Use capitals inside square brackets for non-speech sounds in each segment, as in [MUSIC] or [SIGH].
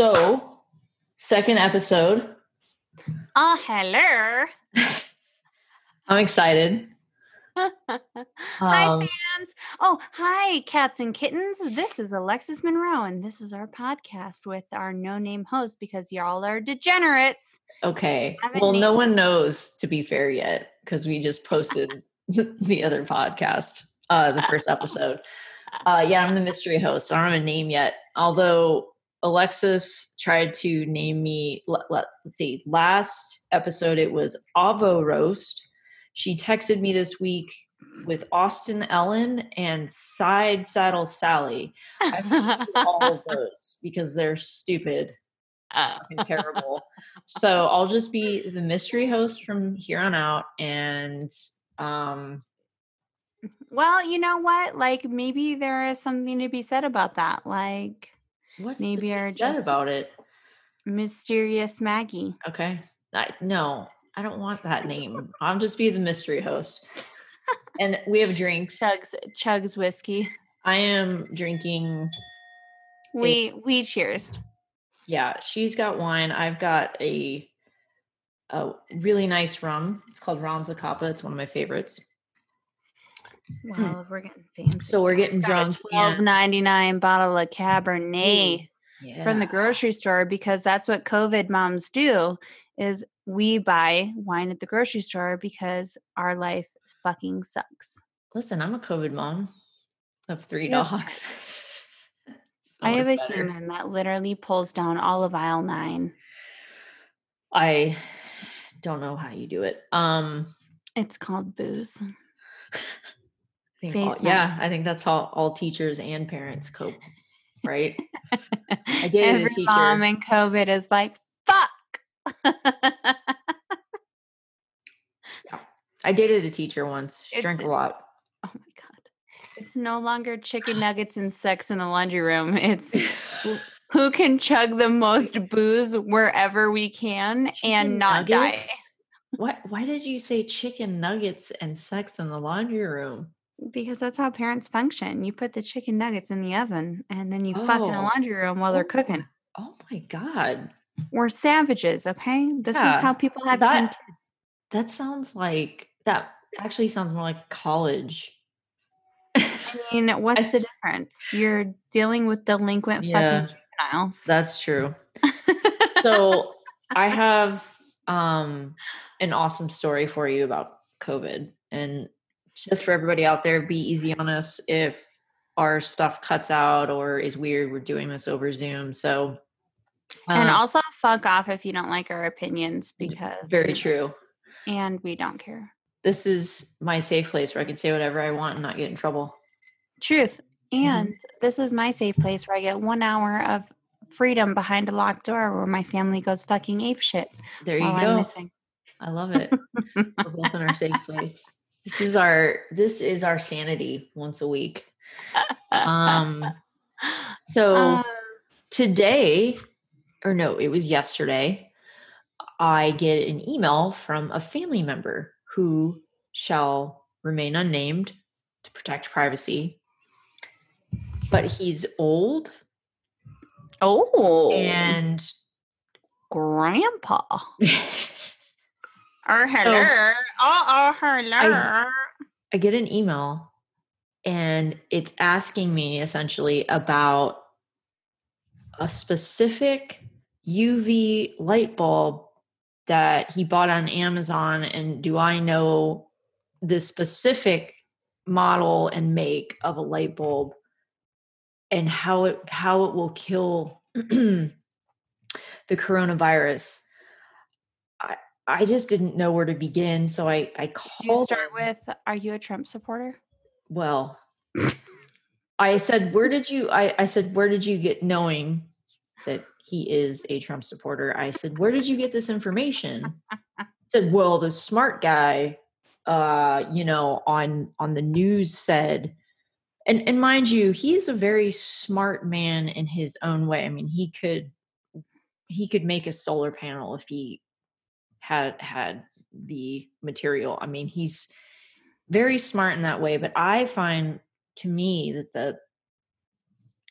So, second episode. Oh, hello. I'm excited. [LAUGHS] hi, Um, fans. Oh, hi, cats and kittens. This is Alexis Monroe, and this is our podcast with our no name host because y'all are degenerates. Okay. Well, no one knows to be fair yet because we just posted [LAUGHS] the other podcast, uh, the first episode. [LAUGHS] Uh, yeah, I'm the mystery host. I don't have a name yet. Although Alexis tried to name me, let, let's see, last episode it was Avo Roast. She texted me this week with Austin Ellen and Side Saddle Sally. I hated [LAUGHS] all of those because they're stupid fucking terrible. so I'll just be the mystery host from here on out, and um, well, you know what? Like, maybe there is something to be said about that. Like, what's Maybe to be you're said just- about it? mysterious Maggie. Okay, I, no, I don't want that name. [LAUGHS] I'll just be the mystery host, and we have drinks. Chugs, chugs whiskey. I am drinking. We we cheers. Yeah, she's got wine. I've got a a really nice rum. It's called Ron Zacapa. It's one of my favorites. Wow, we're getting fancy. So we're getting drunk. Twelve ninety nine bottle of Cabernet. from the grocery store because that's what COVID moms do is we buy wine at the grocery store because our life fucking sucks. Listen, I'm a COVID mom of three have- dogs. [LAUGHS] I have a better. human that literally pulls down all of aisle nine. I don't know how you do it. Um, It's called booze. [LAUGHS] Think all- yeah. I think that's how all teachers and parents cope, right? I [LAUGHS] dated a Every teacher. mom in COVID is like, fuck. I dated a teacher once. She drank a lot. Oh my god. It's no longer chicken nuggets and sex in the laundry room. It's [LAUGHS] who can chug the most booze wherever we can Chicken and not die. What? Why did you say chicken nuggets and sex in the laundry room? Because that's how parents function. You put the chicken nuggets in the oven and then you fuck in the Oh. laundry room while they're Oh. cooking. Oh my god, We're savages, okay? This is how people have 10 that- kids. that sounds like that. Actually, sounds more like college. I [LAUGHS] mean, what's the difference? You're dealing with delinquent Yeah. fucking juveniles. That's true. [LAUGHS] so I have um an awesome story for you about COVID. And just for everybody out there, be easy on us if our stuff cuts out or is weird. We're doing this over Zoom. So and um, also fuck off if you don't like our opinions because very true. And we don't care. This is my safe place where I can say whatever I want and not get in trouble. Truth. Mm-hmm. And this is my safe place where I get one hour of freedom behind a locked door where my family goes fucking ape shit There you go. I love it. [LAUGHS] We're both in our safe place. This is our this is our sanity once a week. Um [LAUGHS] so Um, today or no it was yesterday i get an email from a family member who shall remain unnamed to protect privacy but he's old oh, and grandpa. [LAUGHS] Or [LAUGHS] hello. Oh, oh, hello. i get an email and it's asking me essentially about a specific uv light bulb that he bought on amazon and do i know the specific model and make of a light bulb and how it how it will kill [CLEARS THROAT] the coronavirus i i just didn't know where to begin so i i Do called you start him. with Are you a Trump supporter? Well, [LAUGHS] I said, where did you, I, I said, where did you get knowing that he is a Trump supporter? I said, where did you get this information? He [LAUGHS] said, well, the smart guy, uh, you know, on, on the news said, and, and mind you, he's a very smart man in his own way. I mean, he could, he could make a solar panel if he had, had the material. I mean, he's, very smart in that way but i find to me that the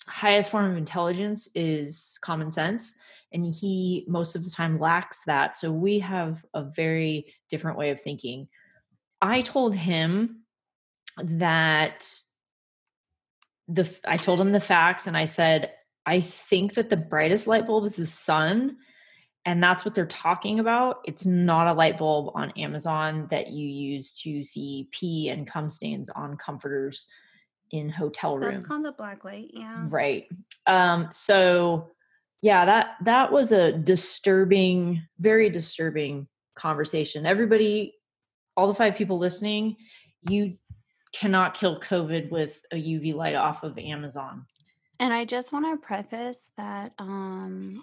highest form of intelligence is common sense and he most of the time lacks that so we have a very different way of thinking i told him that the i told him the facts and i said i think that the brightest light bulb is the sun and that's what they're talking about it's not a light bulb on amazon that you use to see pee and cum stains on comforters in hotel rooms That's called a black light. Yeah. right um so yeah that that was a disturbing very disturbing conversation everybody all the five people listening you cannot kill covid with a uv light off of amazon And I just want to preface that um,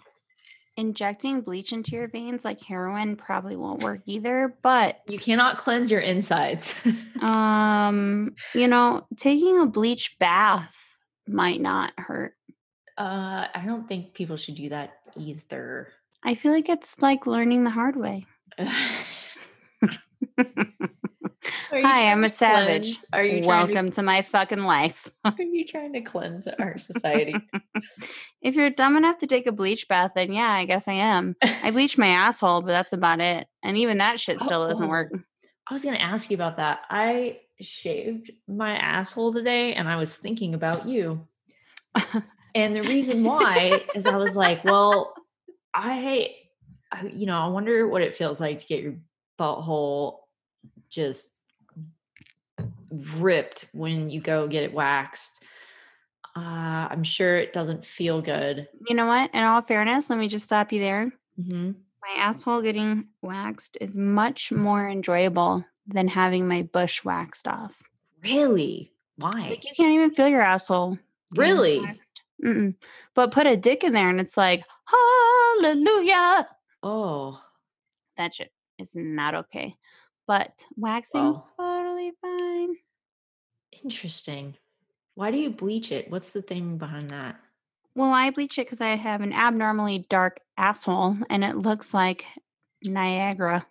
injecting bleach into your veins like heroin probably won't work either. But you cannot cleanse your insides [LAUGHS] um, you know, taking a bleach bath might not hurt. uh i don't think people should do that either I feel like it's like learning the hard way. [LAUGHS] [LAUGHS] Hi, I'm a savage. Are you trying to- Welcome to my fucking life. [LAUGHS] are you trying to cleanse our society? if you're dumb enough to take a bleach bath, then yeah, I guess I am. I bleach my asshole, but that's about it. And even that shit still doesn't work. Oh, I was going to ask you about that. I shaved my asshole today and I was thinking about you. and the reason why is I was like, [LAUGHS] well, I, I, you know, I wonder what it feels like to get your butthole just ripped when you go get it waxed. Uh, I'm sure it doesn't feel good. You know what? In all fairness, let me just stop you there. hmm My asshole getting waxed is much more enjoyable than having my bush waxed off. Really? Why? Like you can't even feel your asshole. Really? Mm-mm. But put a dick in there and it's like, hallelujah. Oh, That shit is not okay. But waxing, totally fine. interesting. Why do you bleach it? What's the thing behind that? Well, I bleach it because I have an abnormally dark asshole and it looks like Niagara.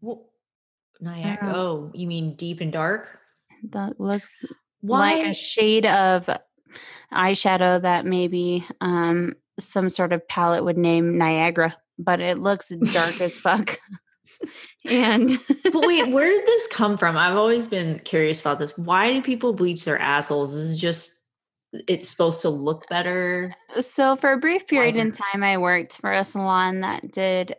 Well, Niagara. Oh, you mean deep and dark? That looks Why? like a shade of eyeshadow that maybe um, some sort of palette would name Niagara, but it looks dark as [LAUGHS] fuck. [LAUGHS] and [LAUGHS] but wait, where did this come from? I've always been curious about this. Why do people bleach their assholes? Is it just it's supposed to look better? so for a brief period in time, I worked for a salon that did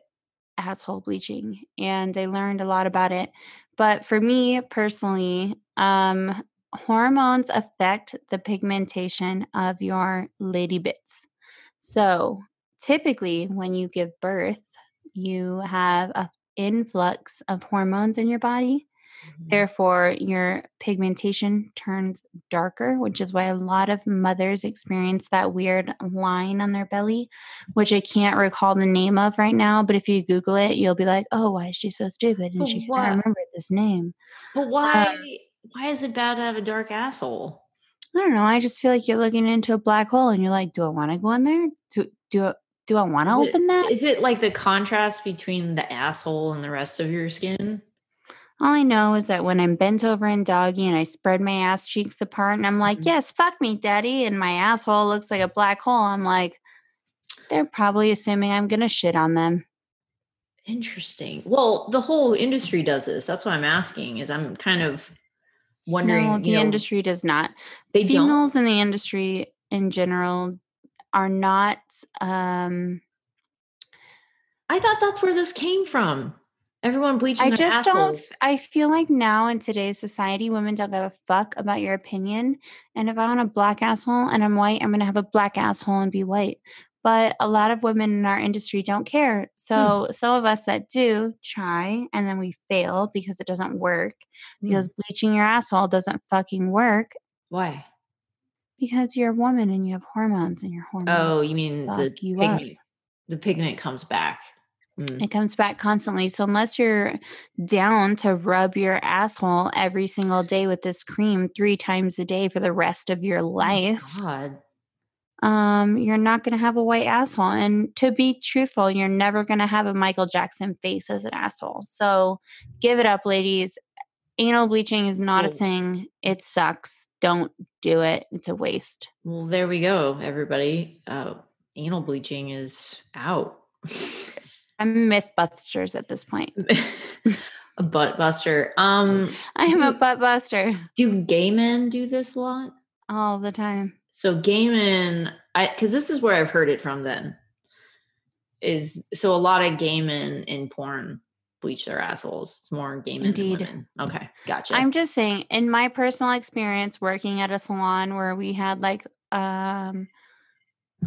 asshole bleaching and I learned a lot about it. But for me personally, um, hormones affect the pigmentation of your lady bits. So typically, when you give birth, you have a influx of hormones in your body. Mm-hmm. Therefore, your pigmentation turns darker, which is why a lot of mothers experience that weird line on their belly, which mm-hmm. I can't recall the name of right now. But if you Google it, you'll be like, oh, why is she so stupid? And But she can't remember this name. But uh why? why is it bad to have a dark asshole? I don't know. I just feel like you're looking into a black hole and you're like, do I want to go in there? Do, do, do I want to it- open that? Is it like the contrast between the asshole and the rest of your skin? All I know is that when I'm bent over in doggy and I spread my ass cheeks apart and I'm like, Mhm. yes, fuck me, daddy, and my asshole looks like a black hole, I'm like, they're probably assuming I'm going to shit on them. Interesting. Well, the whole industry does this. That's what I'm asking. Is I'm kind of wondering. no, you the know, industry does not. They don't. Females in the industry in general are not, um, I thought that's where this came from. Everyone bleaching I just don't. I feel like now in today's society, women don't give a fuck about your opinion. And if I want a black asshole and I'm white, I'm going to have a black asshole and be white. But a lot of women in our industry don't care. So some of us that do try and then we fail because it doesn't work. Hmm. Because bleaching your asshole doesn't fucking work Why? Because you're a woman and you have hormones and your hormones. Oh, you mean the you up. pigment? The pigment comes back. Mm. It comes back constantly. So unless you're down to rub your asshole every single day with this cream three times a day for the rest of your Oh life, God. um, you're not going to have a white asshole. And to be truthful, you're never going to have a Michael Jackson face as an asshole. So give it up, ladies. Anal bleaching is not a Oh. thing. It sucks. Don't do it. It's a waste. Well, there we go, everybody. Uh, anal bleaching is out. [LAUGHS] I'm mythbusters at this point. [LAUGHS] a butt buster. Um, I am a butt buster do gay men do this a lot? all the time. So gay men, I because this is where I've heard it from. Then is so a lot of gay men in porn bleach their assholes. It's more gay men Indeed. than women. Okay, gotcha. I'm just saying, in my personal experience working at a salon where we had like um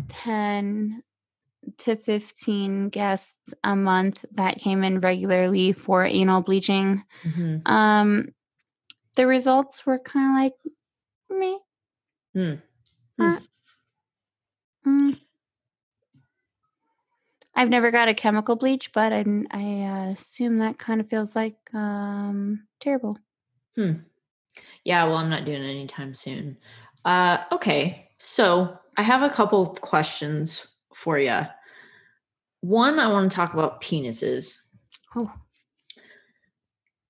10 to 15 guests a month that came in regularly for anal bleaching, Mhm. um the results were kind of like me. Hmm. Mm. I've never got a chemical bleach, but I, I uh, assume that kind of feels like um, terrible. Yeah, well, I'm not doing it anytime soon. Uh, okay, so I have a couple of questions for you. One, I want to talk about penises. Oh,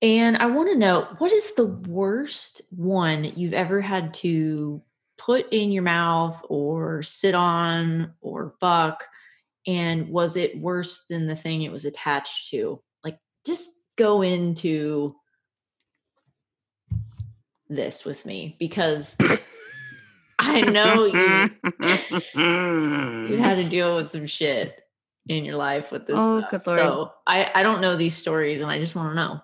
And I want to know what is the worst one you've ever had to put in your mouth or sit on or fuck? And was it worse than the thing it was attached to? Like, just go into this with me because I know you you had to deal with some shit in your life with this Oh, stuff. good lord. So I, I don't know these stories and I just want to know.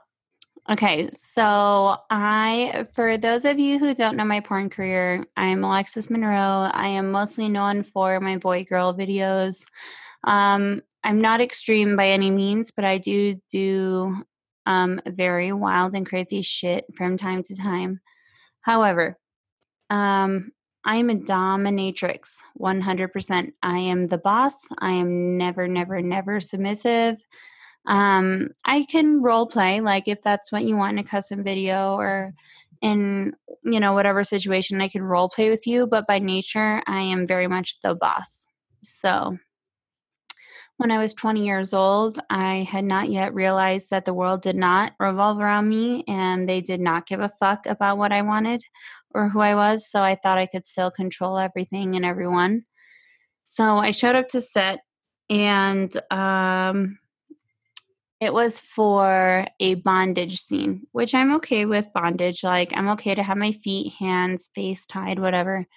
Okay, so I, for those of you who don't know my porn career, I'm Alexis Monroe. I am mostly known for my boy girl videos. Um, I'm not extreme by any means, but I do do um, very wild and crazy shit from time to time. However, um, I am a dominatrix 100%. I am the boss. I am never, never, never submissive. Um, I can role play, like if that's what you want in a custom video or in, you know, whatever situation, I can role play with you. But by nature, I am very much the boss. So when I was 20 years old, I had not yet realized that the world did not revolve around me and they did not give a fuck about what I wanted or who I was. So I thought I could still control everything and everyone. So I showed up to set and um, it was for a bondage scene, which I'm okay with bondage. Like, I'm okay to have my feet, hands, face tied, whatever.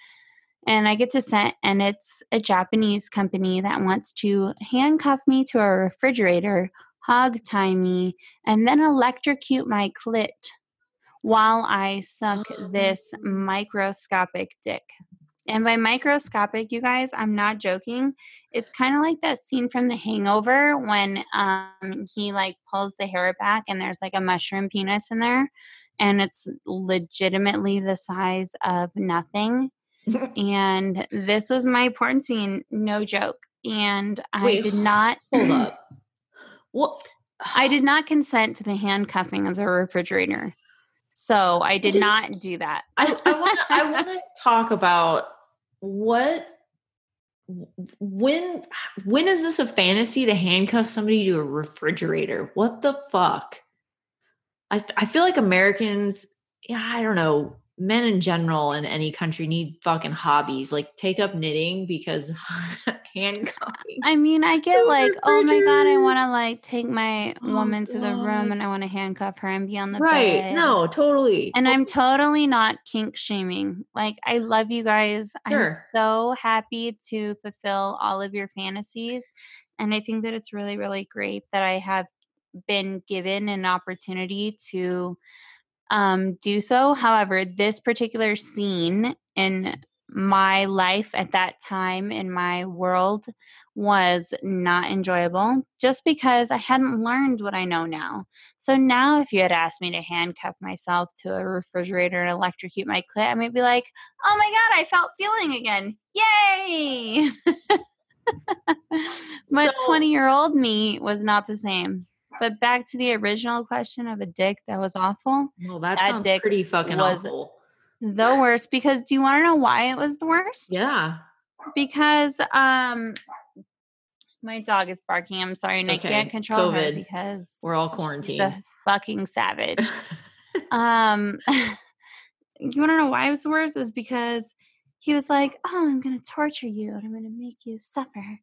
And I get to set, and it's a Japanese company that wants to handcuff me to a refrigerator, hog tie me, and then electrocute my clit while I suck this microscopic dick. And by microscopic, you guys, I'm not joking. It's kind of like that scene from The Hangover when um, he like pulls the hair back and there's like a mushroom penis in there, and it's legitimately the size of nothing. [LAUGHS] and this was my porn scene, no joke. And I Wait, did not Hold up. [CLEARS THROAT] What? I did not consent to the handcuffing of the refrigerator. So I did just- not do that. I want to I want to [LAUGHS] talk about what when when is this a fantasy to handcuff somebody to a refrigerator? What the fuck? I th- I feel like Americans, yeah, I don't know, men in general in any country need fucking hobbies. Like take up knitting because [LAUGHS] handcuffing. I mean, I get like, oh my god, I want to like take my Oh, woman to the room and I want to handcuff her and be on the right. bed. No, totally. And I'm totally not kink shaming. Like, I love you guys. I'm so happy to fulfill all of your fantasies. And I think that it's really, really great that I have been given an opportunity to um, do so. However, this particular scene in my life at that time in my world was not enjoyable just because I hadn't learned what I know now. So now, if you had asked me to handcuff myself to a refrigerator and electrocute my clit, I might be like, oh my God, I felt feeling again. Yay! [LAUGHS] but So- 20 year old me was not the same. But back to the original question of a dick that was awful. well, that, that sounds dick pretty fucking was- awful. The worst because do you want to know why it was the worst? Yeah. Because um my dog is barking. I'm sorry, and I can't control her because We're all quarantined. a fucking savage. [LAUGHS] um [LAUGHS] you want to know why it was the worst? It was because he was like, "Oh, I'm gonna torture you and I'm gonna make you suffer."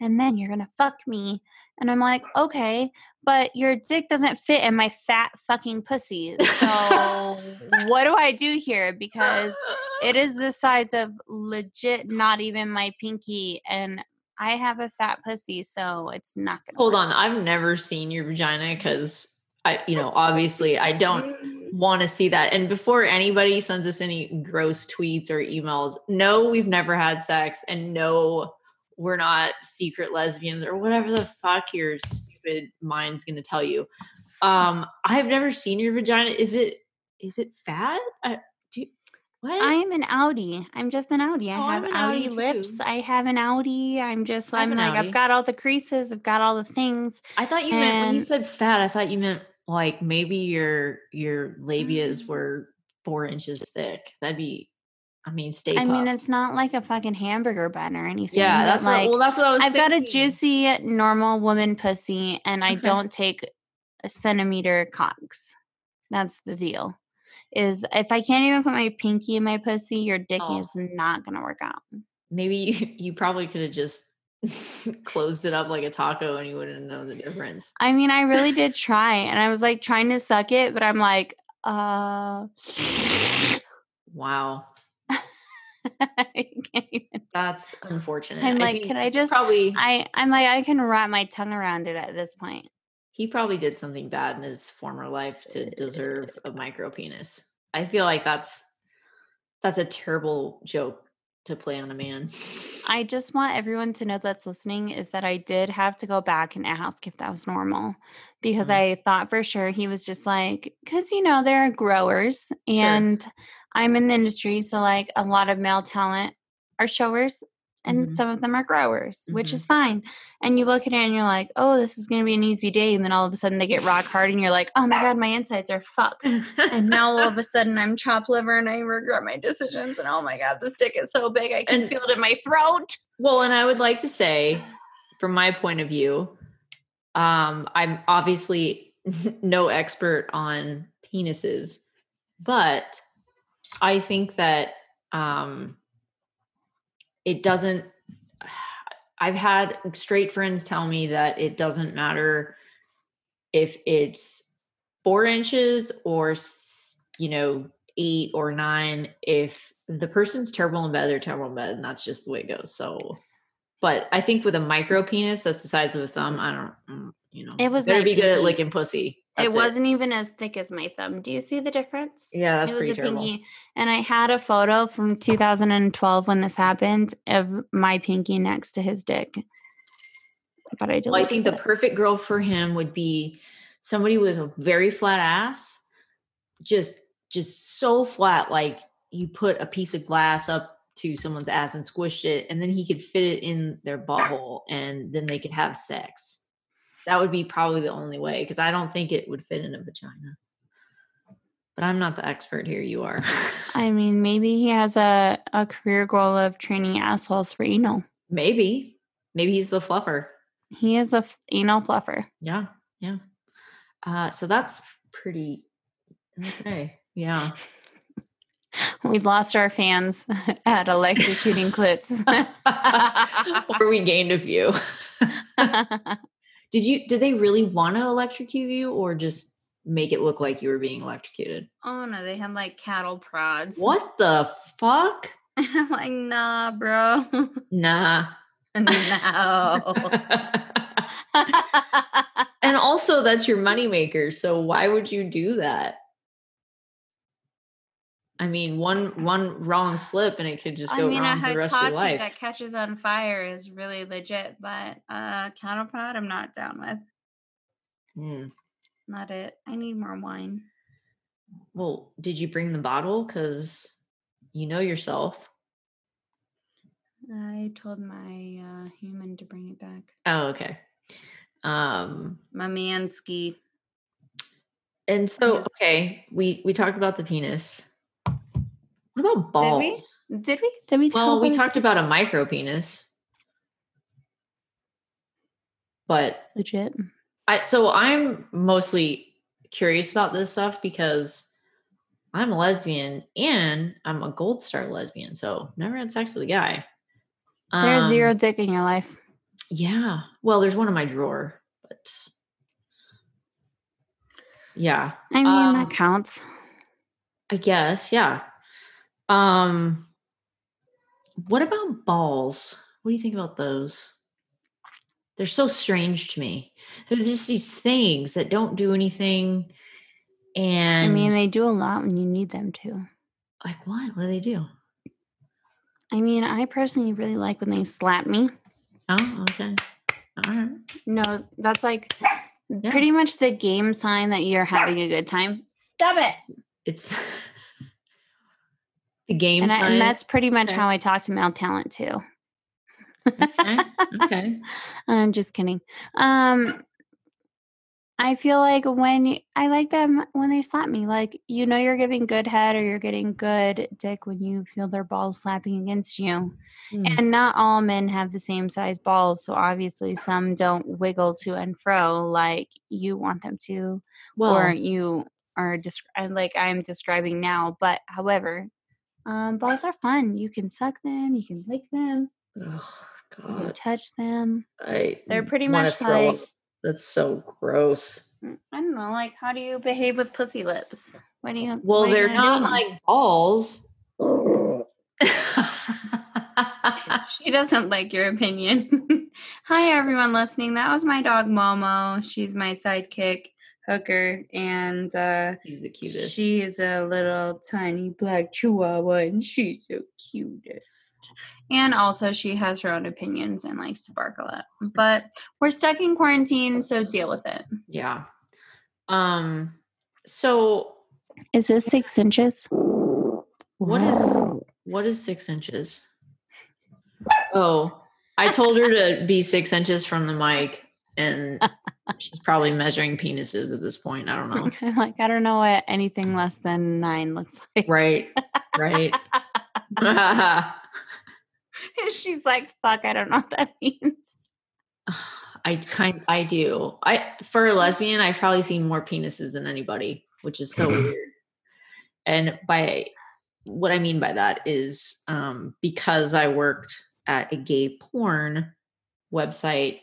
And then you're gonna fuck me. And I'm like, okay, but your dick doesn't fit in my fat fucking pussy. So [LAUGHS] what do I do here? Because it is the [LAUGHS] size of legit not even my pinky. And I have a fat pussy, so it's not gonna hold work. on. I've never seen your vagina because I, you know, obviously I don't mm. want to see that. And before anybody sends us any gross tweets or emails, no, we've never had sex, and no, we're not secret lesbians or whatever the fuck your stupid mind's gonna tell you. Um, I've never seen your vagina. Is it is it fat? I, do you, what? I am an outie. I'm just an outie. I Oh, have I'm an outie outie lips. I have an outie. I'm just I have I'm like outie. I've got all the creases, I've got all the things. I thought you meant when you said fat. I thought you meant like maybe your your labias Mm. were four inches thick. That'd be, I mean, stay I mean, it's not like a fucking hamburger bun or anything. yeah, that's like what. Well, that's what I was. Thinking. I've got a juicy normal woman pussy and I don't take a centimeter cocks. That's the deal. Is if I can't even put my pinky in my pussy, your dick Oh. is not gonna work out. Maybe you, you probably could have just [LAUGHS] closed it up like a taco and you wouldn't have known the difference. I mean, I really did try and I was like trying to suck it, but I'm like, uh Wow, I can't even. [LAUGHS] that's unfortunate. I'm like, can I just probably I I'm like I can wrap my tongue around it at this point. he probably did something bad in his former life to deserve a micro penis. I feel like that's that's a terrible joke to play on a man. I just want everyone to know that's listening is that I did have to go back and ask if that was normal because Mhm. I thought for sure he was just like, because you know, there are growers and I'm in the industry. So, like, a lot of male talent are showers and Mhm. some of them are growers, which Mhm. is fine. And you look at it and you're like, oh, this is going to be an easy day. And then all of a sudden they get rock hard and you're like, oh my God, my insides are fucked. And now all of a sudden I'm chopped liver and I regret my decisions. And oh my God, this dick is so big. I can And- feel it in my throat. Well, and I would like to say, from my point of view, um, I'm obviously [LAUGHS] no expert on penises, but I think that um, it doesn't. [SIGHS] I've had straight friends tell me that it doesn't matter if it's four inches or you know eight or nine. If the person's terrible in bed, they're terrible in bed, and that's just the way it goes. So, but I think with a micro penis that's the size of a thumb, I don't, mm, you know, It was better be good at licking pussy. That's it wasn't even as thick as my thumb. Do you see the difference? Yeah, that's it was pretty a terrible. pinky. And I had a photo from 2012 when this happened of my pinky next to his dick. But I Well, I think the perfect girl for him would be somebody with a very flat ass, just just so flat, like you put a piece of glass up to someone's ass and squished it, and then he could fit it in their butthole, and then they could have sex. That would be probably the only way because I don't think it would fit in a vagina. But I'm not the expert here. You are. I mean, maybe he has a, a career goal of training assholes for anal. Maybe. Maybe he's the fluffer. He is a f- anal fluffer. Yeah. Yeah. Uh, so that's pretty okay. Yeah. [LAUGHS] We've lost our fans [LAUGHS] at electrocuting [LAUGHS] clits. or we gained a few. Did you did they really want to electrocute you or just make it look like you were being electrocuted? oh no, they had like cattle prods. What the fuck? [LAUGHS] And I'm like, nah, bro. [LAUGHS] Nah. no. [LAUGHS] and also that's your moneymaker. So why would you do that? I mean, one one wrong slip and it could just I go mean, a wrong for the rest of your life. that catches on fire is really legit, but uh prod I'm not down with. Hmm. Not it. I need more wine. Well, did you bring the bottle? Because you know yourself. I told my uh human to bring it back. Oh, okay. Um, My mansky. and so okay, we we talked about the penis. What about Did we? balls? Did we? Did we talk Well, we talked about a micro penis, but legit? I so I'm mostly curious about this stuff because I'm a lesbian and I'm a gold star lesbian. So never had sex with a guy. There's Um, zero dick in your life. Yeah. Well, there's one in my drawer, but yeah, I mean, um, that counts. I guess. Yeah. Um, what about balls? What do you think about those? They're so strange to me. They're just these things that don't do anything. And I mean, they do a lot when you need them to. like what? What do they do? I mean, I personally really like when they slap me. Oh, okay. All right. No, that's like Yeah. pretty much the game sign that you're having a good time. Stop it. It's [LAUGHS] the game And, I, and that's pretty much Okay. how I talk to male talent too. okay. okay. [LAUGHS] I'm just kidding. Um, I feel like when I like them when they slap me, like you know you're giving good head or you're getting good dick when you feel their balls slapping against you. Mm. And not all men have the same size balls, so obviously some don't wiggle to and fro like you want them to, Well, or you are descri- like I'm describing now. But however, um, balls are fun. You can suck them, you can lick them, oh, you can God. touch them. I They're pretty much like up. That's so gross. Mm, I don't know, like how do you behave with pussy lips? What do you? Well, you they're not like balls. [LAUGHS] [LAUGHS] She doesn't like your opinion. [LAUGHS] Hi, everyone listening. That was my dog Momo. She's my sidekick, Hooker, and uh, He's the cutest. she is a little tiny black chihuahua, and she's the cutest. And also, she has her own opinions and likes to bark a lot. But we're stuck in quarantine, so deal with it. yeah. Um. So Is this six inches? what is what is six inches? Oh, I told her to be six inches from the mic, and [LAUGHS] she's probably measuring penises at this point. I don't know. [LAUGHS] like I don't know what anything less than nine looks [LAUGHS] like. Right. Right. [LAUGHS] She's like, "Fuck, I don't know what that means." [SIGHS] I kind I do. I for a lesbian, I've probably seen more penises than anybody, which is so weird. And by what I mean by that is um, because I worked at a gay porn website,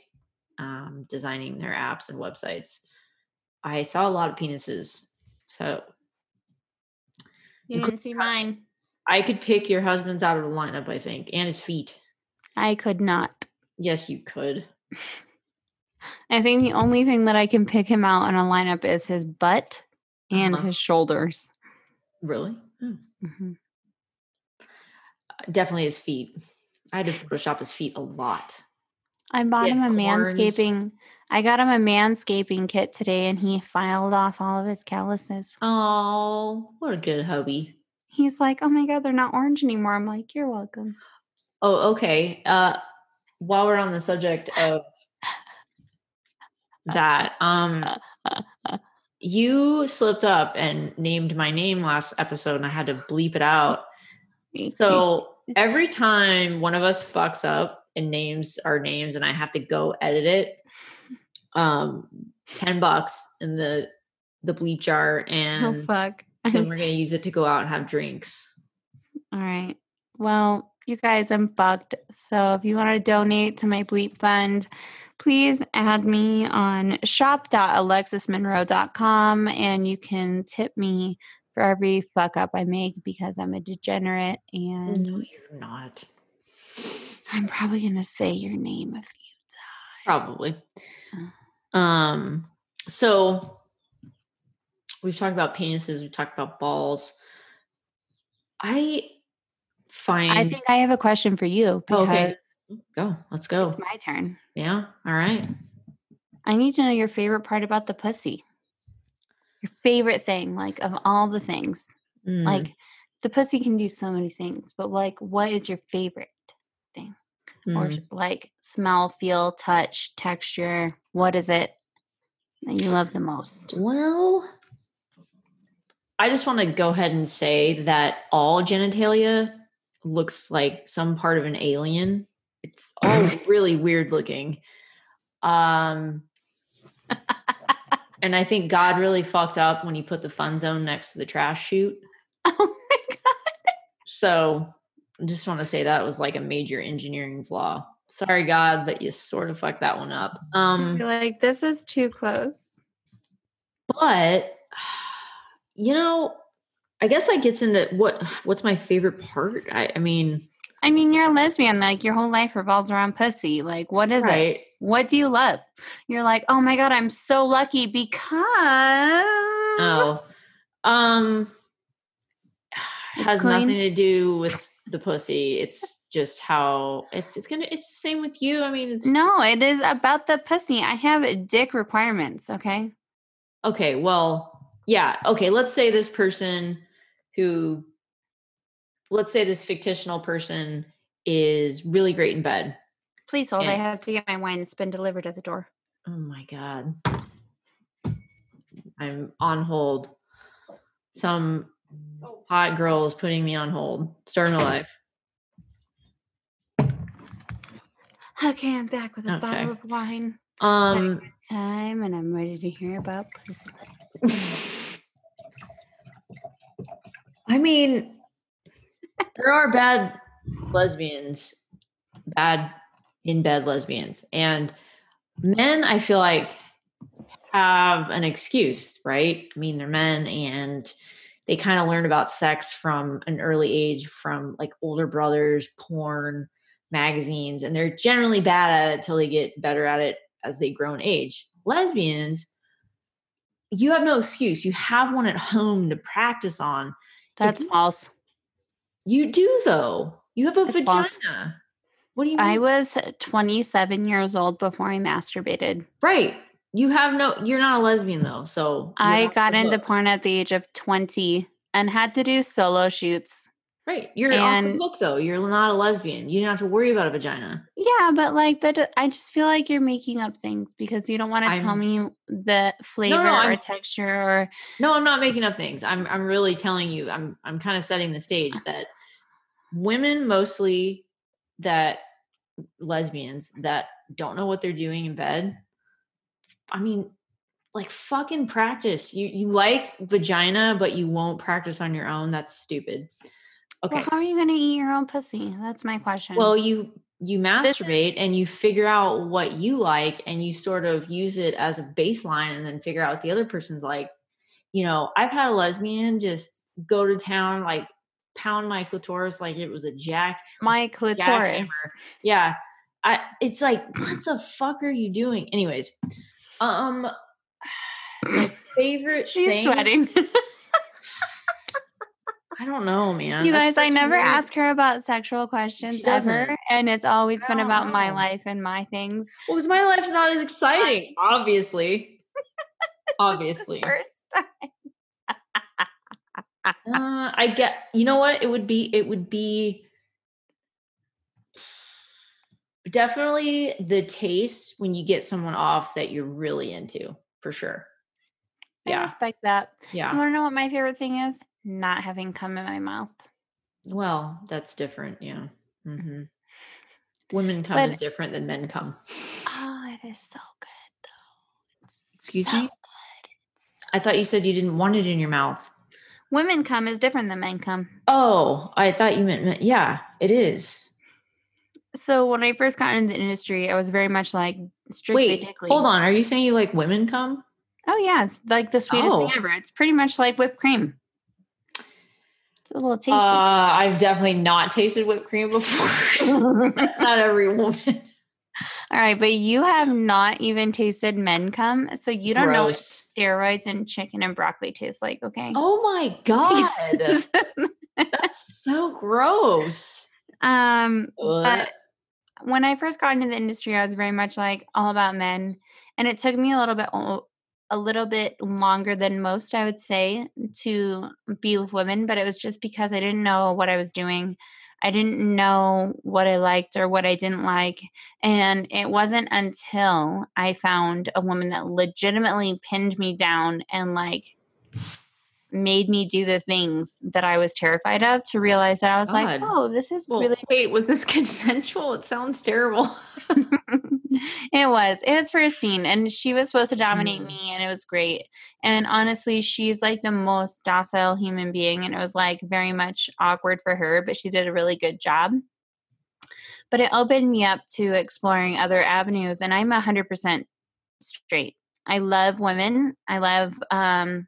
um, designing their apps and websites, I saw a lot of penises. So You didn't see mine. I could pick your husband's out of the lineup, I think, and his feet. I could not. Yes, you could. [LAUGHS] I think the only thing that I can pick him out in a lineup is his butt and Uh-huh. his shoulders. Really? Hmm. Mhm. Definitely his feet. I had to Photoshop his feet a lot. I bought him a corns. manscaping. I got him a manscaping kit today, and he filed off all of his calluses. Oh, what a good hubby. He's like, "Oh my god, they're not orange anymore." I'm like, "You're welcome." Oh, okay. Uh while we're on the subject of that, um you slipped up and named my name last episode and I had to bleep it out. So every time one of us fucks up and names are names and I have to go edit it, um 10 bucks in the the bleep jar oh and fuck. [LAUGHS] then we're gonna use it to go out and have drinks. All right. Well, you guys, I'm fucked. So if you want to donate to my bleep fund, please add me on shop.alexismonroe.com and you can tip me for every fuck up I make because I'm a degenerate and No, you're not. I'm probably going to say your name if you die. Probably. Um, so we've talked about penises, we've talked about balls. I find I think I have a question for you because Okay. go, let's go. it's my turn. Yeah, all right. I need to know your favorite part about the pussy. Your favorite thing, like of all the things. Mm, Like the pussy can do so many things, but like what is your favorite thing? Or mm. s- like smell, feel, touch, texture? What is it that you love the most? well, I just want to go ahead and say that all genitalia looks like some part of an alien. It's all [LAUGHS] really weird looking. Um [LAUGHS] and I think God really fucked up when he put the fun zone next to the trash chute. Oh my god. So I just want to say that was like a major engineering flaw. Sorry, God, but you sort of fucked that one up. Um, like, this is too close. but you know, I guess that gets into what what's my favorite part. I, I mean, I mean, you're a lesbian. Like your whole life revolves around pussy. Like, what is it? What do you love? You're like, oh my god, I'm so lucky because Oh, um, It's has clean. nothing to do with the pussy. It's just how it's. It's gonna. It's the same with you. I mean, it's No, it is about the pussy. I have dick requirements. Okay. okay. Well, yeah. Okay. Let's say this person who, let's say this fictional person is really great in bed. Please hold. I have to get my wine. It's been delivered at the door. Oh my god. I'm on hold. Some hot girl is putting me on hold. Starting a life. Okay, I'm back with a Okay. bottle of wine. Um Time, and I'm ready to hear about pussy. I mean there are bad lesbians, bad in bed lesbians. And men, I feel like have an excuse, right? I mean, they're men and they kind of learn about sex from an early age from like older brothers, porn, magazines, and they're generally bad at it till they get better at it as they grow in age. Lesbians, you have no excuse. You have one at home to practice on. That's you- false. You do though. You have a That's vagina. false. What do you mean? I was 27 years old before I masturbated. right. You have no you're not a lesbian though. So I got into porn at the age of 20 and had to do solo shoots. Right. You're the and- hook though. You're not a lesbian. You don't have to worry about a vagina. Yeah, but like that, I just feel like you're making up things because you don't want to tell me the flavor or I'm- texture or No, I'm not making up things. I'm I'm really telling you. I'm I'm kind of setting the stage uh. that women mostly that lesbians that don't know what they're doing in bed. I mean, like fucking practice. You you like vagina, but you won't practice on your own. That's stupid. Okay. Well, how are you going to eat your own pussy? That's my question. Well, you you This is- masturbate and you figure out what you like and you sort of use it as a baseline and then figure out what the other person's like. You know, I've had a lesbian just go to town like pound my clitoris like it was a jack my clitoris. jackhammer. Yeah. I it's like what the fuck are you doing? Anyways, um [SIGHS] my [LAUGHS] favorite She's thing sweating. [LAUGHS] I don't know, man. you That's- guys, I never weird. ask her about sexual questions ever. And it's always been about my life and my things. Well, because my life's not as exciting, obviously. [LAUGHS] obviously. First time. Uh, I get. You know what? It would be. It would be definitely the taste when you get someone off that you're really into, for sure. I respect that. Yeah. You want to know what my favorite thing is? Not having cum in my mouth. Well, that's different. Yeah. [LAUGHS] hmm Women come But- is different than men come. Oh, it is so good though. It's Excuse so me? so- I thought you said you didn't want it in your mouth. Women cum is different than men cum. Oh, I thought you meant. men- Yeah, it is. So when I first got into the industry, I was very much like strictly Wait, dickly. hold on. Are you saying you like women come? Oh yeah, it's like the sweetest thing Oh. ever. It's pretty much like whipped cream. It's a little tasty. Uh, I've definitely not tasted whipped cream before. [LAUGHS] That's not every woman. All right, but you have not even tasted men cum, so you don't know what steroids and chicken and broccoli taste like. Okay. Oh my god, [LAUGHS] that's so gross. um, Ugh. but when I first got into the industry, I was very much like all about men, and it took me a little bit a little bit longer than most, I would say, to be with women. But it was just because I didn't know what I was doing. I didn't know what I liked or what I didn't like. And it wasn't until I found a woman that legitimately pinned me down and like made me do the things that I was terrified of to realize that I was like, oh, this is Well, really wait, was this [LAUGHS] consensual? It sounds terrible. [LAUGHS] it was. It was for a scene, and she was supposed to dominate Mm. me, and it was great. And honestly, she's like the most docile human being, and it was like very much awkward for her, but she did a really good job. But it opened me up to exploring other avenues, and I'm 100% straight. I love women. I love, um,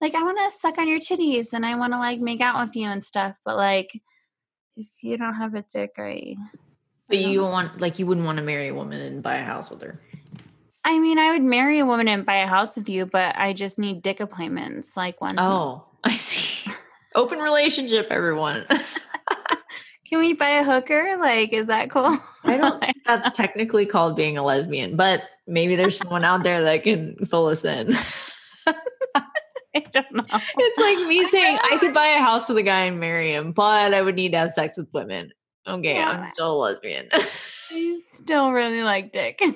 like, I want to suck on your titties and I want to like make out with you and stuff, but like, if you don't have a dick, I But I you want like you wouldn't want to marry a woman and buy a house with her. I mean, I would marry a woman and buy a house with you, but I just need dick appointments like once. Oh, [LAUGHS] I see. [LAUGHS] Open relationship, everyone. [LAUGHS] Can we buy a hooker? Like, is that cool? I don't think that's technically called being a lesbian, but maybe there's someone out there that can fill us in. [LAUGHS] I don't know. It's like me saying I could buy a house with a guy and marry him, but I would need to have sex with women. Okay, Yeah. I'm still a lesbian. I still really like dick. [LAUGHS] I'm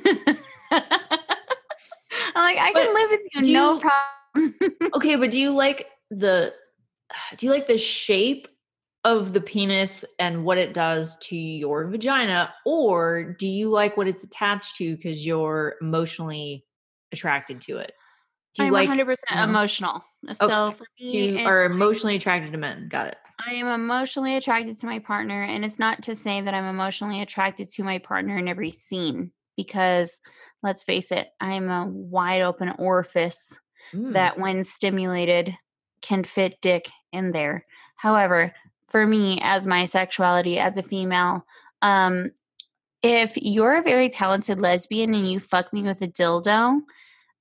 like, I But can live with you, no you- problem. okay, but do you like the do you like the shape of the penis and what it does to your vagina or do you like what it's attached to cuz you're emotionally attracted to it? Do you I'm like 100% no. emotional. So for so me, you are emotionally attracted to men. Got it. I am emotionally attracted to my partner, and it's not to say that I'm emotionally attracted to my partner in every scene because let's face it, I'm a wide open orifice Mm. that, when stimulated, can fit dick in there. However, for me, as my sexuality as a female, um, if you're a very talented lesbian and you fuck me with a dildo,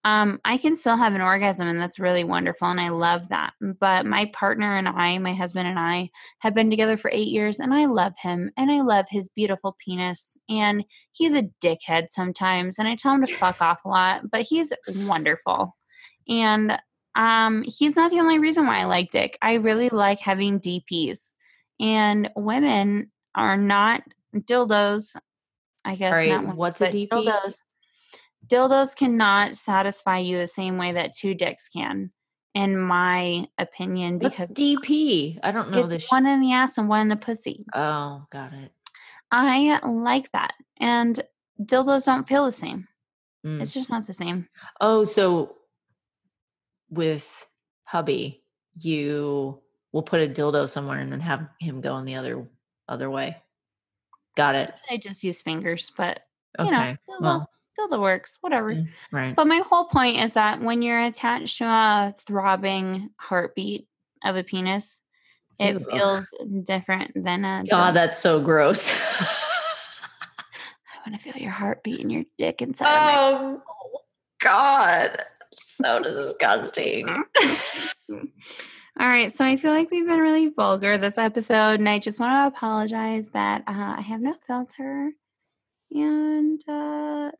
um, I can still have an orgasm, and that's really wonderful, and I love that. But my partner and I, my husband and I, have been together for eight years, and I love him, and I love his beautiful penis, and he's a dickhead sometimes, and I tell him to fuck off a lot, but he's wonderful, and um, he's not the only reason why I like dick. I really like having DPs, and women are not dildos. I guess Alright, not what's a DP? Dildos dildos cannot satisfy you the same way that two dicks can in my opinion What's because DP? I don't know it's this. one in the ass and one in the pussy oh, got it. i like that and dildos don't feel the same Mm. it's just not the same Oh, so with hubby, you will put a dildo somewhere and then have him go in the other other way. Got it. i just use fingers but you Okay. know well, dildo works whatever mm, right. but my whole point is that when you're attached to a throbbing heartbeat of a penis it Ugh. feels different than a God, dildo. that's so gross. i want to feel your heartbeat and your dick inside oh God. So disgusting. [LAUGHS] All right, so I feel like we've been really vulgar this episode, and I just want to apologize that uh, I have no filter. And uh,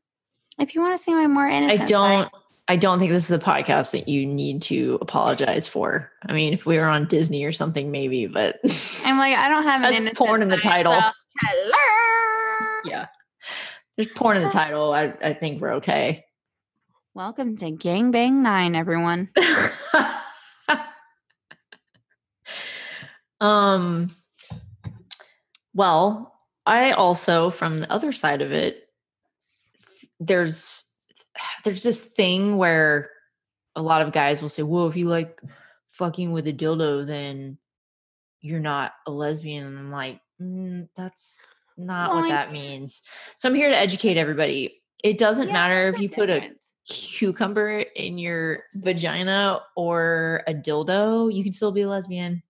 if you want to see my more innocent, I don't side, I don't think this is a podcast that you need to apologize for. I mean, if we were on Disney or something, maybe, but I'm like I don't have an porn in the title. so- hello. yeah. There's porn in the title. I, I think we're okay. Welcome to Gang Bang Nine, everyone. [LAUGHS] um well, I also from the other side of it there's there's this thing where a lot of guys will say, "Well, if you like fucking with a dildo, then you're not a lesbian." And I'm like, mm, "That's not Well, what that means." So I'm here to educate everybody. It doesn't Yeah, matter if you put a cucumber in your vagina or a dildo, you can still be a lesbian.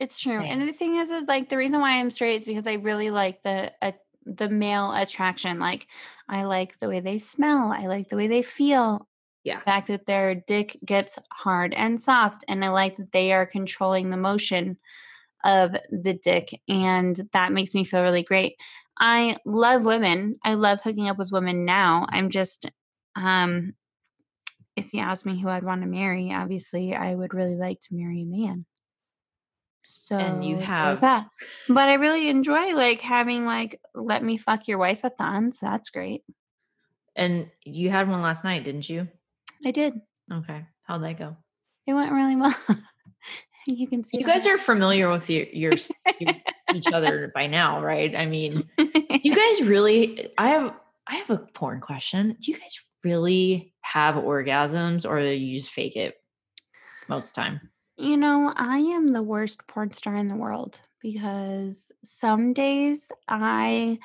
It's true. thing. And the thing is, is like the reason why I'm straight is because I really like the uh, the male attraction. Like I like the way they smell. I like the way they feel. Yeah. The fact that their dick gets hard and soft, and I like that they are controlling the motion of the dick, and that makes me feel really great. I love women. I love hooking up with women now. I'm just, um, if you ask me who I'd want to marry, obviously I would really like to marry a man. So and you have- that. But I really enjoy like having like let me fuck your wife a thon. So that's great. And you had one last night, didn't you? I did. Okay. How'd that go? It went really well. [LAUGHS] You can see you guys are familiar with your, your, your [LAUGHS] each other by now, right? I mean, [LAUGHS] do you guys really? I have I have a porn question. Do you guys really have orgasms, or you just fake it most of the time? You know, I am the worst porn star in the world because some days I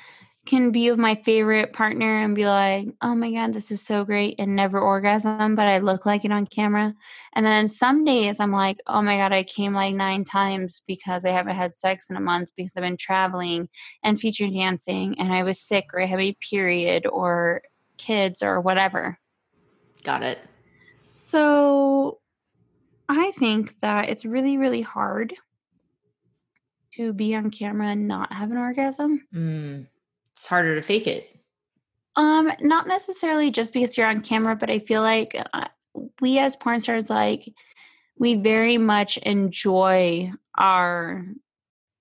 can be with my favorite partner and be like, oh my God, this is so great and never orgasm, but I look like it on camera. And then some days I'm like, oh my God, I came like nine times because I haven't had sex in a month because I've been traveling and feature dancing and I was sick or I have a period or kids or whatever. Got it. So I think that it's really, really hard to be on camera and not have an orgasm. Mm, it's harder to fake it. Um, not necessarily just because you're on camera, but I feel like uh, we as porn stars, like, we very much enjoy our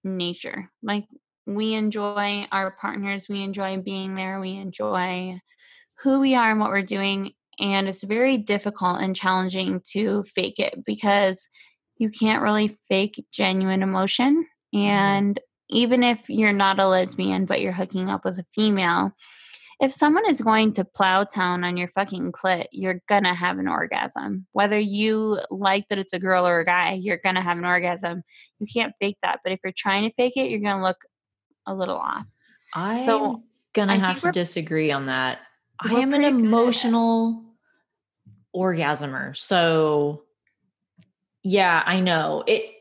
nature. Like, we enjoy our partners, we enjoy being there, we enjoy who we are and what we're doing and it's very difficult and challenging to fake it because you can't really fake genuine emotion mm-hmm. and even if you're not a lesbian but you're hooking up with a female if someone is going to plow town on your fucking clit, you're gonna have an orgasm. Whether you like that it's a girl or a guy, you're gonna have an orgasm. You can't fake that. But if you're trying to fake it, you're gonna look a little off. I'm so, gonna I have to disagree on that. I am an emotional orgasmer. So yeah, I know. It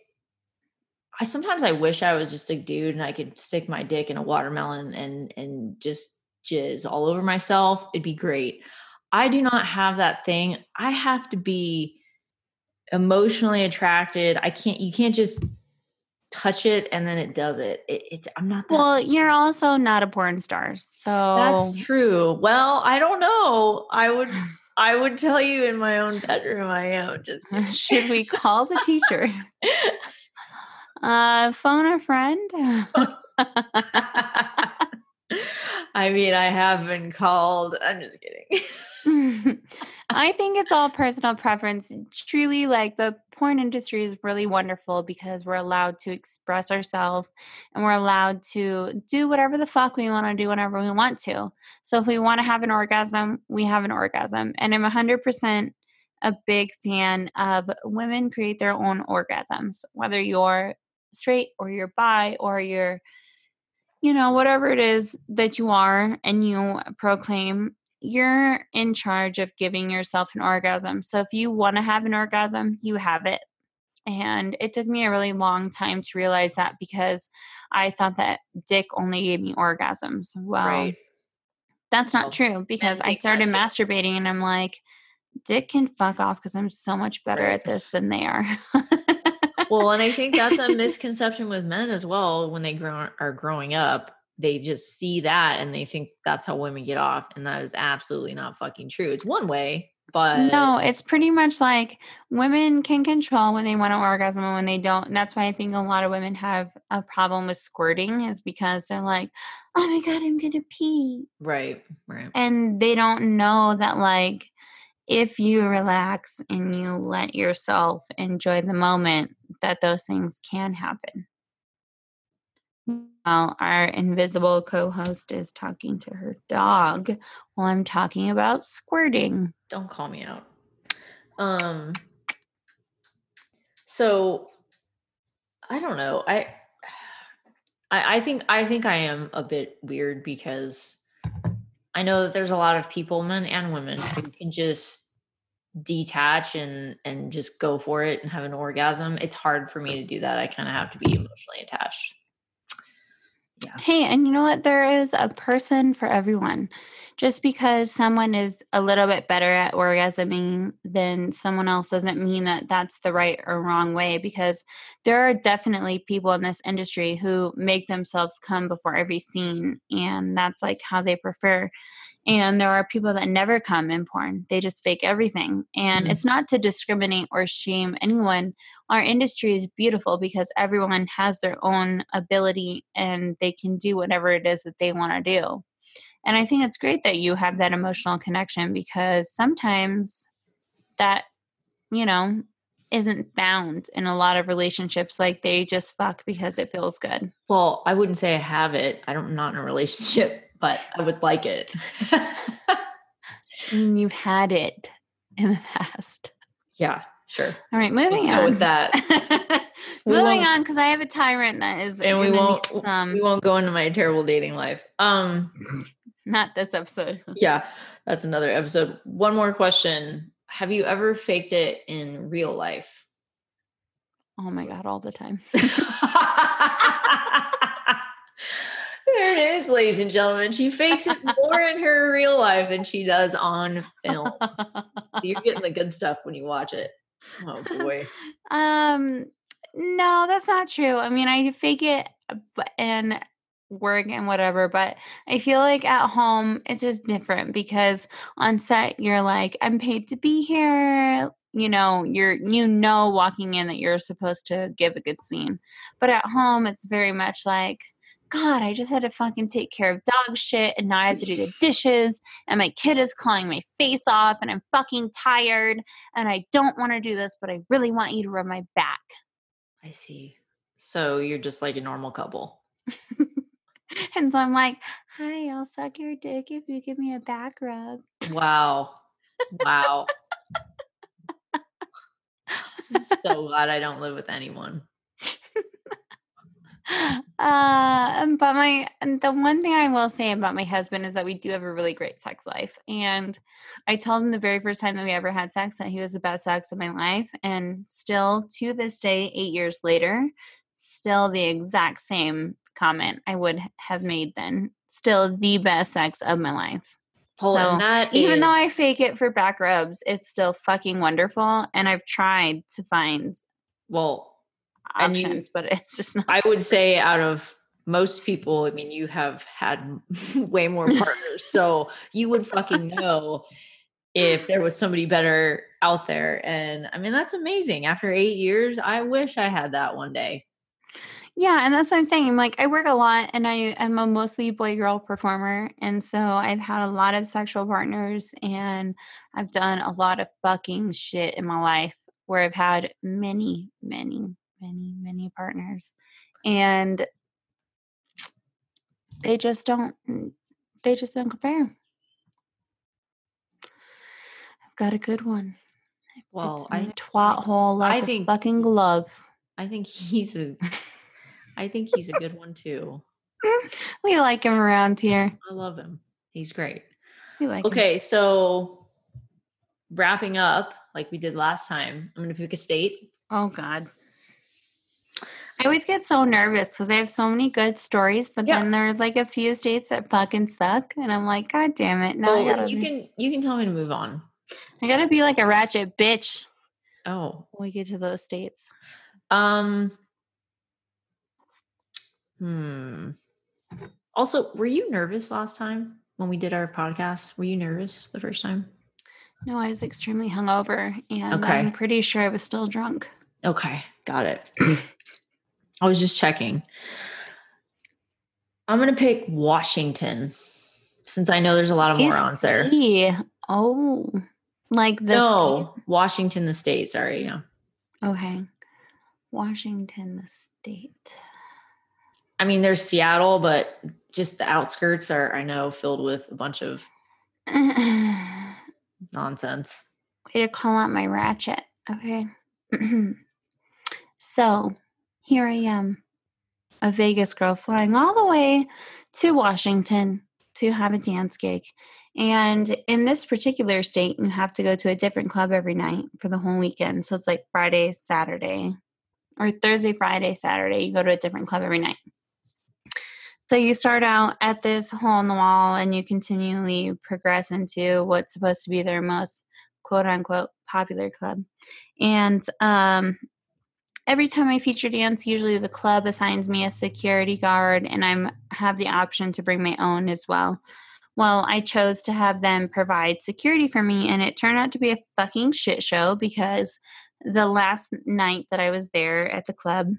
I sometimes I wish I was just a dude and I could stick my dick in a watermelon and and just jizz all over myself. It'd be great. I do not have that thing. I have to be emotionally attracted. I can't you can't just touch it and then it does it. it it's I'm not Well, you're also not a porn star. So That's true. Well, I don't know. I would [LAUGHS] I would tell you in my own bedroom I am. Just [LAUGHS] should we call the teacher? [LAUGHS] uh, phone a friend. [LAUGHS] I mean, I have been called. I'm just kidding. [LAUGHS] [LAUGHS] I think it's all personal preference. Truly, like the porn industry is really wonderful because we're allowed to express ourselves and we're allowed to do whatever the fuck we want to do whenever we want to. So if we want to have an orgasm, we have an orgasm. And I'm 100% a big fan of women create their own orgasms, whether you're straight or you're bi or you're you know, whatever it is that you are and you proclaim, you're in charge of giving yourself an orgasm. So if you want to have an orgasm, you have it. And it took me a really long time to realize that because I thought that dick only gave me orgasms. Well, right. that's not well, true because I started masturbating and I'm like, dick can fuck off because I'm so much better right. at this than they are. Well, and I think that's a misconception with men as well when they grow are growing up they just see that and they think that's how women get off and that is absolutely not fucking true. It's one way but no it's pretty much like women can control when they want to orgasm and when they don't and that's why i think a lot of women have a problem with squirting is because they're like oh my god i'm gonna pee. Right right. And they don't know that like if you relax and you let yourself enjoy the moment that those things can happen while our invisible co host is talking to her dog while I'm talking about squirting. Don't call me out. Um, so I don't know. I, [SIGHS] I, I think I think I am a bit weird because I know that there's a lot of people, men and women, who can just detach and and just go for it and have an orgasm. It's hard for me to do that. I kind of have to be emotionally attached. Yeah. Hey, and you know what? There is a person for everyone. Just because someone is a little bit better at orgasming than someone else doesn't mean that that's the right or wrong way because there are definitely people in this industry who make themselves come before every scene and that's like how they prefer. And there are people that never come in porn. They just fake everything. And mm-hmm. it's not to discriminate or shame anyone. Our industry is beautiful because everyone has their own ability and they can do whatever it is that they want to do. And I think it's great that you have that emotional connection because sometimes that, you know, isn't found in a lot of relationships. Like they just fuck because it feels good. Well, I wouldn't say I have it. I don't, I'm not in a relationship, but I would like it. I mean, you've had it in the past. yeah, sure. All right, moving Let's on. go with that. [LAUGHS] Moving on because I have a tyrant that is And we won't some we won't go into my terrible dating life. Um [CLEARS THROAT] not this episode. [LAUGHS] yeah, that's another episode. One more question. Have you ever faked it in real life? Oh my god, all the time. [LAUGHS] there it is, ladies and gentlemen. She fakes it more in her real life than she does on film. You're getting the good stuff when you watch it. Oh boy. [LAUGHS] um no, that's not true. I mean, I fake it and work and whatever, but I feel like at home it's just different because on set you're like I'm paid to be here. You know, you're you know walking in that you're supposed to give a good scene. But at home it's very much like God, I just had to fucking take care of dog shit and now I have to do the dishes and my kid is clawing my face off and I'm fucking tired and I don't want to do this, but I really want you to rub my back. I see. So you're just like a normal couple. [LAUGHS] and so I'm like, hi, I'll suck your dick if you give me a back rub. Wow. Wow. [LAUGHS] I'm so glad I don't live with anyone. Uh, but my the one thing I will say about my husband is that we do have a really great sex life. And I told him the very first time that we ever had sex that he was the best sex of my life. And still to this day, eight years later, still the exact same comment I would have made then. Still the best sex of my life. So, Even though I fake it for back rubs, it's still fucking wonderful. And I've tried to find well, And you- options, but [LAUGHS] it's just not. I would say out of most people, I mean, you have had [LAUGHS] way more partners, so you would fucking know if there was somebody better out there. And I mean, that's amazing. After eight years, I wish I had that one day. Yeah, and that's what I'm saying. Like I work a lot and I am a mostly boy girl performer. And so I've had a lot of sexual partners and I've done a lot of fucking shit in my life where I've had many, many, many, many partners. And they just don't mm, they just don't compare. I've got a good one. Well, I twat hole like I think- fucking glove. I think he's a, I think he's a good one too. [LAUGHS] We like him around here. I love him. He's great. We like him. Okay, so wrapping up like we did last time, I'm gonna pick a state. Oh God. I always get so nervous because I have so many good stories, but Yeah. then there are like a few states that fucking suck, and I'm like, God damn it! No, Well, gotta, you can you can tell me to move on. I gotta be like a ratchet bitch Oh, when we get to those states. Um. Hmm. Also, were you nervous last time when we did our podcast? Were you nervous the first time? No, I was extremely hungover, and Okay. I'm pretty sure I was still drunk. Okay, got it. [CLEARS THROAT] I was just checking. I'm gonna pick Washington since I know there's a lot of morons there. Oh, like this. No, Washington, the state. Sorry, yeah. Okay. Washington, the state. I mean, there's Seattle, but just the outskirts are, I know, filled with a bunch of [SIGHS] nonsense. way to call out my ratchet. Okay. [CLEARS THROAT] so here I am, a Vegas girl flying all the way to Washington to have a dance gig. And in this particular state, you have to go to a different club every night for the whole weekend. So it's like Friday, Saturday, or Thursday, Friday, Saturday. You go to a different club every night. So you start out at this hole in the wall and you continually progress into what's supposed to be their most quote unquote popular club. And um, every time I feature dance, usually the club assigns me a security guard and I'm have the option to bring my own as well. Well, I chose to have them provide security for me and it turned out to be a fucking shit show because the last night that I was there at the club,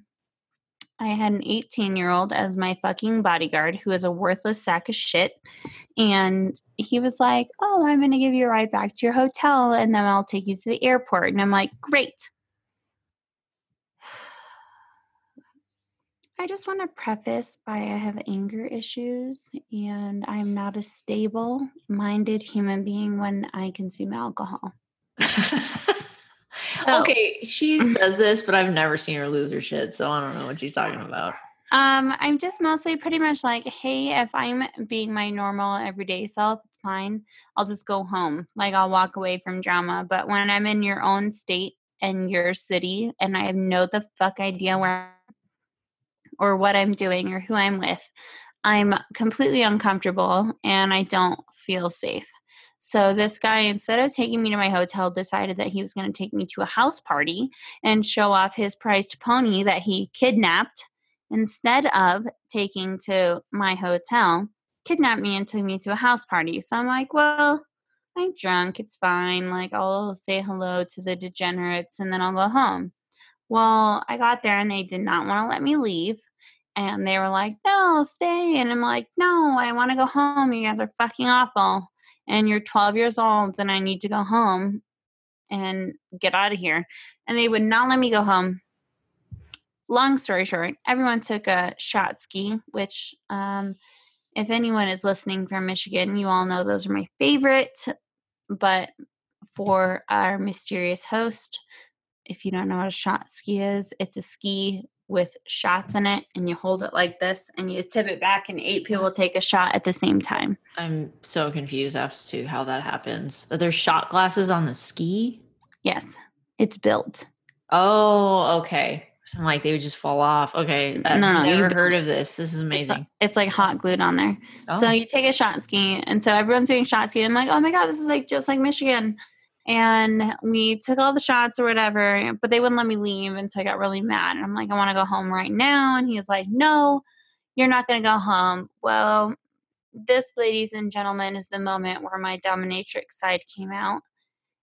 I had an 18 year old as my fucking bodyguard who is a worthless sack of shit. And he was like, Oh, I'm going to give you a ride back to your hotel and then I'll take you to the airport. And I'm like, Great. I just want to preface by I have anger issues and I'm not a stable minded human being when I consume alcohol. [LAUGHS] So, okay, she [LAUGHS] says this, but I've never seen her lose her shit, so I don't know what she's talking about. Um, I'm just mostly pretty much like, hey, if I'm being my normal everyday self, it's fine. I'll just go home. Like I'll walk away from drama. But when I'm in your own state and your city and I have no the fuck idea where or what I'm doing or who I'm with, I'm completely uncomfortable and I don't feel safe. So this guy, instead of taking me to my hotel, decided that he was going to take me to a house party and show off his prized pony that he kidnapped instead of taking to my hotel, kidnapped me and took me to a house party. So I'm like, well, I'm drunk. It's fine. Like, I'll say hello to the degenerates and then I'll go home. Well, I got there and they did not want to let me leave. And they were like, no, stay. And I'm like, no, I want to go home. You guys are fucking awful. And you're 12 years old and I need to go home and get out of here. And they would not let me go home long story short, everyone took a shot ski, which, um, if anyone is listening from Michigan, you all know those are my favorite. But for our mysterious host, if you don't know what a shot ski is, it's a ski with shots in it, and you hold it like this and you tip it back, and eight people take a shot at the same time. I'm so confused as to how that happens. Are there shot glasses on the ski? Yes, it's built. Oh, okay. I'm like they would just fall off. Okay, I've no, no, never heard of this. This is amazing. It's, it's like hot glued on there. Oh. So you take a shot ski, and so everyone's doing shot ski. I'm like, oh my god, this is like just like Michigan. And we took all the shots or whatever, but they wouldn't let me leave, and so I got really mad. And I'm like, I want to go home right now. And he was like, No, you're not going to go home. Well, this, ladies and gentlemen, is the moment where my dominatrix side came out.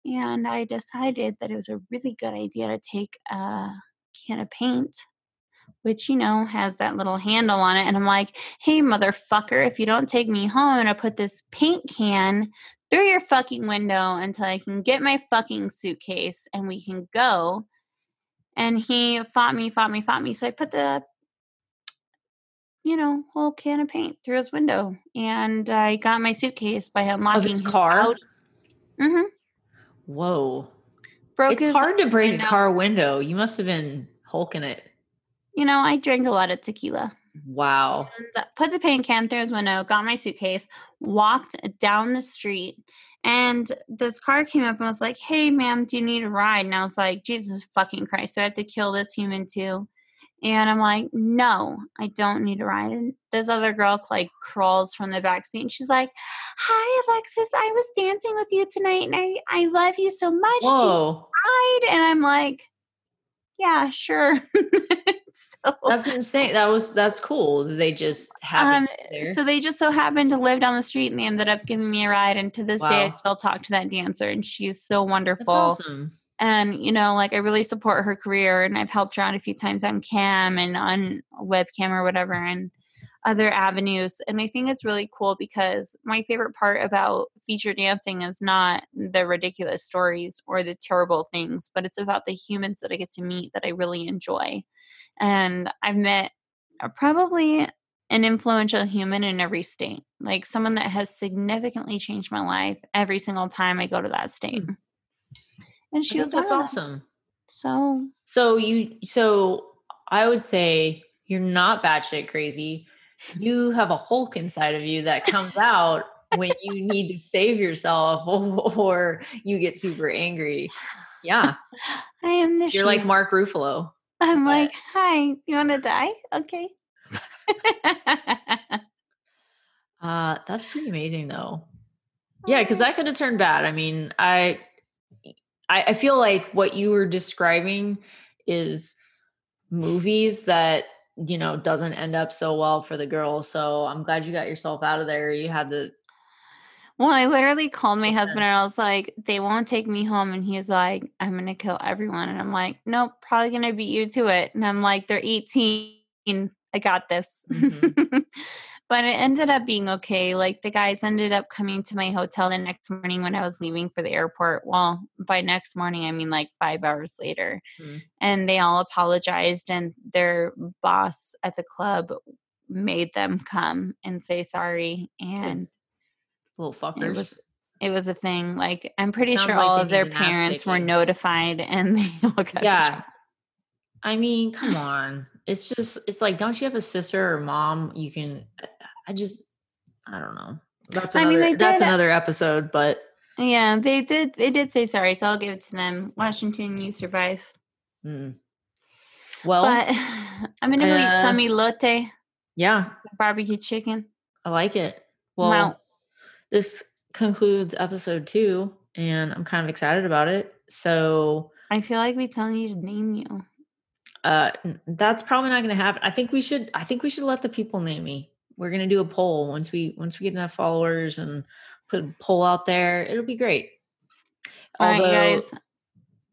And I decided that it was a really good idea to take a can of paint, which, you know, has that little handle on it. And I'm like, hey, motherfucker, if you don't take me home, I'm going to put this paint can through your fucking window until I can get my fucking suitcase and we can go. And he fought me, fought me, fought me. So I put the, you know, whole can of paint through his window. And I got my suitcase by unlocking of his car. Mm-hmm. Whoa broke it's hard to break a car window. You must have been hulking it. You know, I drank a lot of tequila. Wow. And put the paint can through his window, got my suitcase, walked down the street, and this car came up and was like, Hey, ma'am, do you need a ride? And I was like, Jesus fucking Christ, do I have to kill this human too? And I'm like, no, I don't need a ride. And this other girl like crawls from the back seat and she's like, Hi, Alexis, I was dancing with you tonight and I, I love you so much. Whoa. ride? And I'm like, Yeah, sure. [LAUGHS] [LAUGHS] that's insane. That was that's cool. They just happened um, So they just so happened to live down the street and they ended up giving me a ride. And to this wow. day I still talk to that dancer and she's so wonderful. That's awesome and you know like i really support her career and i've helped her out a few times on cam and on webcam or whatever and other avenues and i think it's really cool because my favorite part about feature dancing is not the ridiculous stories or the terrible things but it's about the humans that i get to meet that i really enjoy and i've met probably an influential human in every state like someone that has significantly changed my life every single time i go to that state mm-hmm and she was that's awesome. So so you so I would say you're not batshit crazy. You have a Hulk inside of you that comes out when you need to save yourself [LAUGHS] or, you get super angry. Yeah. [SIGHS] I am the You're like Mark Ruffalo. I'm but. like, hi, you want to die? Okay. [LAUGHS] uh, that's pretty amazing though. Yeah, because that could have turned bad. I mean, I I, I feel like what you were describing is movies that you know doesn't end up so well for the girl so i'm glad you got yourself out of there you had the well i literally called my husband and i was like they won't take me home and he's like i'm gonna kill everyone and i'm like nope probably gonna beat you to it and i'm like they're 18 i got this mm-hmm. [LAUGHS] [LAUGHS] but it ended up being okay. Like the guys ended up coming to my hotel the next morning when I was leaving for the airport. Well, by next morning, I mean like five hours later. Mm. And they all apologized, and their boss at the club made them come and say sorry. And Little it fuckers. was it was a thing. Like I'm pretty Sounds sure like all of their need an ass parents were notified, and [LAUGHS] they all got yeah. I mean, come [SIGHS] on. It's just it's like, don't you have a sister or mom you can I just I don't know. That's I another mean, they that's another episode, but Yeah, they did. They did say sorry, so I'll give it to them. Washington, you survive. mm. well, but [SIGHS] I'm gonna go eat uh, some elote, yeah, barbecue chicken. I like it. Well, Wow. this concludes episode two, and I'm kind of excited about it. So I feel like we're telling you to name you. uh that's probably not going to happen. I think we should I think we should let the people name me. We're going to do a poll once we once we get enough followers and put a poll out there. It'll be great. All right, you Although,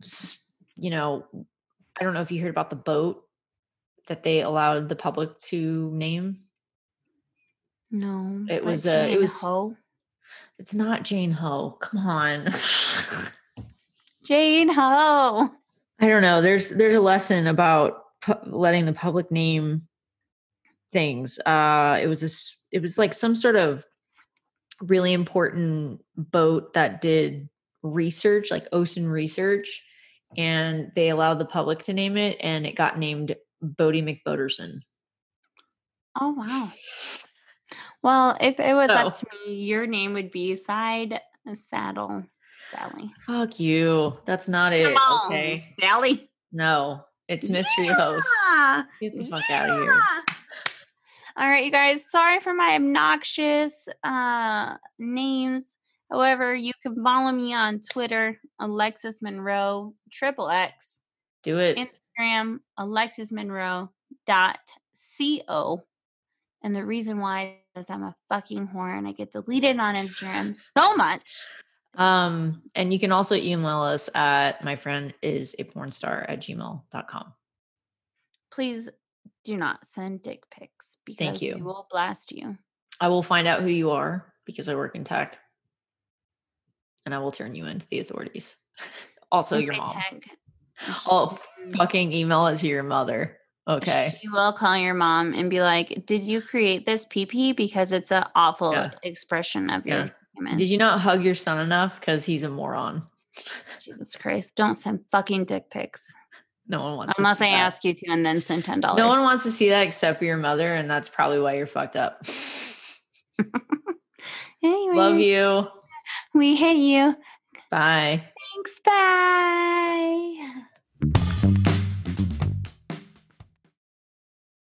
guys. you know, I don't know if you heard about the boat that they allowed the public to name. No, It was, uh, it was- Ho. It's not Jane Ho. Come on. Jane Ho. [LAUGHS] I don't know. There's there's a lesson about pu- letting the public name things. Uh, it was a it was like some sort of really important boat that did research, like ocean research, and they allowed the public to name it, and it got named Bodie McBoderson. Oh wow. Well, if it was Oh. up to me, your name would be Side Saddle Sally. Fuck you. That's not it. On, Okay. Sally. No, it's mystery host. Get the fuck out of here. All right, you guys. Sorry for my obnoxious uh names. However, you can follow me on Twitter, Alexis Monroe, triple X, Do it. Instagram, Alexis Monroe dot co. And the reason why is I'm a fucking whore and I get deleted on Instagram so much. Um, and you can also email us at my friend is a porn star at gmail.com. Please do not send dick pics because you. we will blast you. I will find out who you are because I work in tech. And I will turn you into the authorities. [LAUGHS] Also, your mom. [LAUGHS] she Oh, fucking email it to your mother. Okay. She will call your mom and be like, "Did you create this PP because it's an awful Yeah. expression of your Yeah. human?" Did you not hug your son enough? Because he's a moron. Jesus Christ! Don't send fucking dick pics No one wants unless to I that. ask you to, and then send ten dollars. No one wants to see that except for your mother, and that's probably why you're fucked up. [LAUGHS] Anyway, [LAUGHS] Love you. We hate you. Bye. Thanks. Bye.